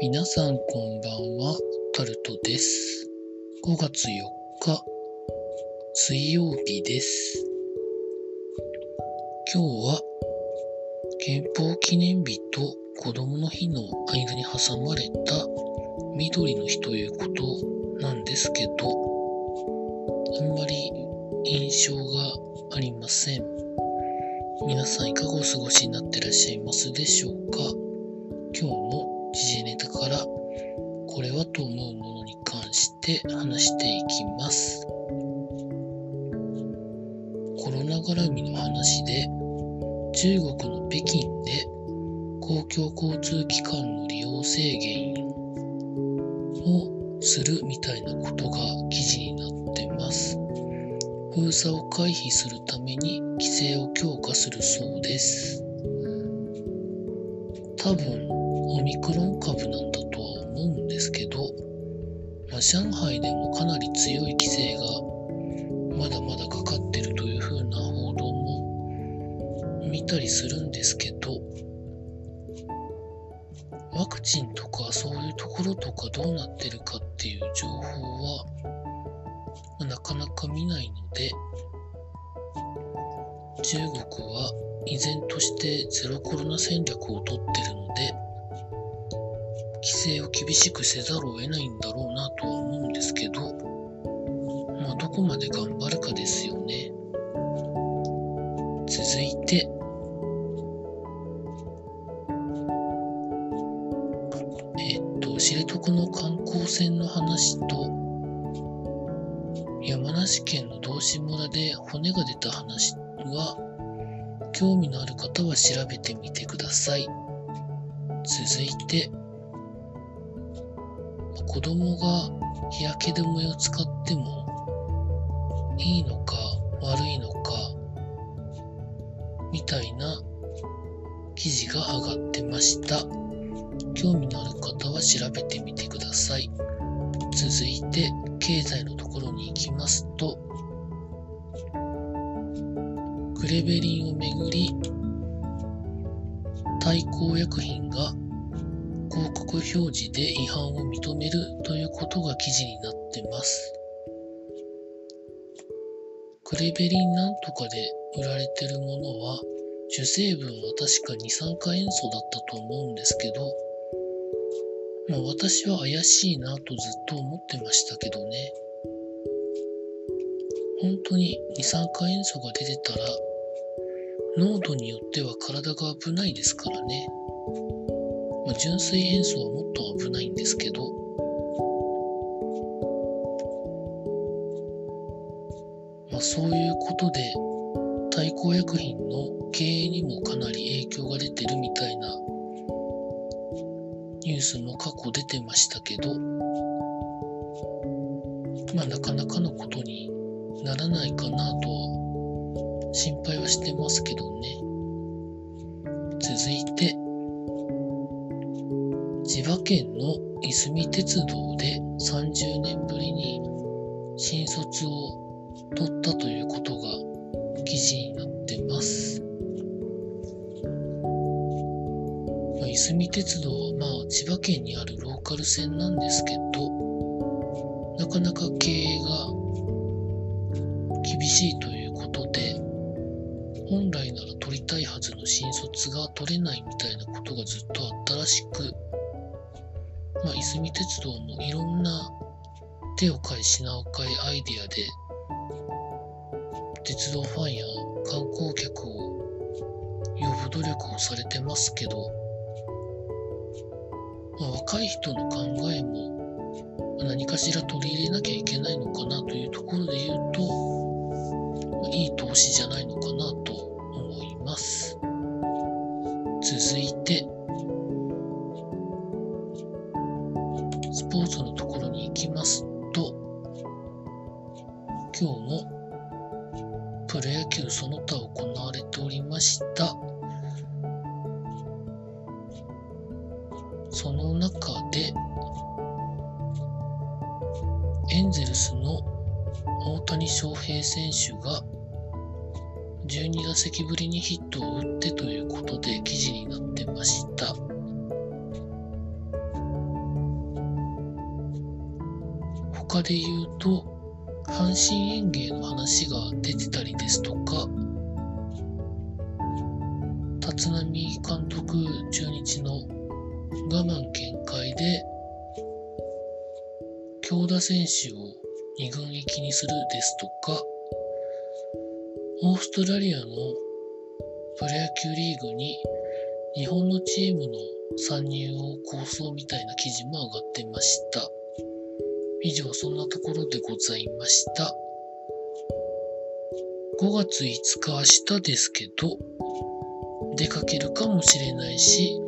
皆さんこんばんは、タルトです。5月4日、水曜日です。今日は、憲法記念日と子供の日の間に挟まれた緑の日ということなんですけど、あんまり印象がありません。皆さんいかがお過ごしになってらっしゃいますでしょうか？今日も時事と思うものに関して話していきます。コロナ絡みの話で中国の北京で公共交通機関の利用制限をするみたいなことが記事になってます。封鎖を回避するために規制を強化するそうです。多分オミクロン株なんだ上海でもかなり強い規制がまだまだかかってるというふうな報道も見たりするんですけど、ワクチンとかそういうところとかどうなってるかっていう情報は、なかなか見ないので、中国は依然としてゼロコロナ戦略をとってるので、制を厳しくせざるを得ないんだろうなとは思うんですけど、まあどこまで頑張るかですよね。続いて、えっと、知床の観光船の話と、山梨県の道志村で骨が出た話は、興味のある方は調べてみてください。続いて、子供が日焼け止めを使ってもいいのか悪いのかみたいな記事が上がってました。興味のある方は調べてみてください。続いて、経済のところに行きますと、クレベリンをめぐり、対抗薬品が広告表示で違反を認めことが記事になってます。クレベリンなんとかで売られてるものは、主成分は確か二酸化塩素だったと思うんですけど、まあ私は怪しいなとずっと思ってましたけどね。本当に二酸化塩素が出てたら、濃度によっては体が危ないですからね。まあ、純粋塩素はもっと危ないんですけど、まあ、そういうことで対抗薬品の経営にもかなり影響が出てるみたいなニュースも過去出てましたけど、まあなかなかのことにならないかなとは心配はしてますけどね。続いて、千葉県のいすみ鉄道で30年ぶりに新卒を取ったということが記事になってます。まあいすみ鉄道はまあ千葉県にあるローカル線なんですけど、なかなか経営が厳しいということで、本来なら取りたいはずの新卒が取れないみたいなことがずっとあったらしく、まあ、いすみ鉄道もいろんな手を変え品を変えアイディアで、鉄道ファンや観光客を呼ぶ努力をされてますけど、まあ、若い人の考えも何かしら取り入れなきゃいけないのかなというところで言うと、まあいい投資じゃないのかなと思います。続いて、スポーツのところに行きますと、今日もプロ野球その他行われておりました。その中でエンゼルスの大谷翔平選手が12打席ぶりにヒットを打ってということで記事になってました。他で言うと阪神園芸の話が出てたりですとか、立浪監督中日の我慢見解で、強打選手を二軍行きにするですとか、オーストラリアのプロ野球リーグに日本のチームの参入を構想みたいな記事も上がってました。以上そんなところでございました。5月5日明日ですけど、出かけるかもしれないし、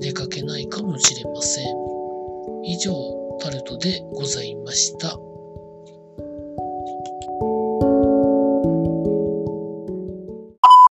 出かけないかもしれません。以上、タルトでございました。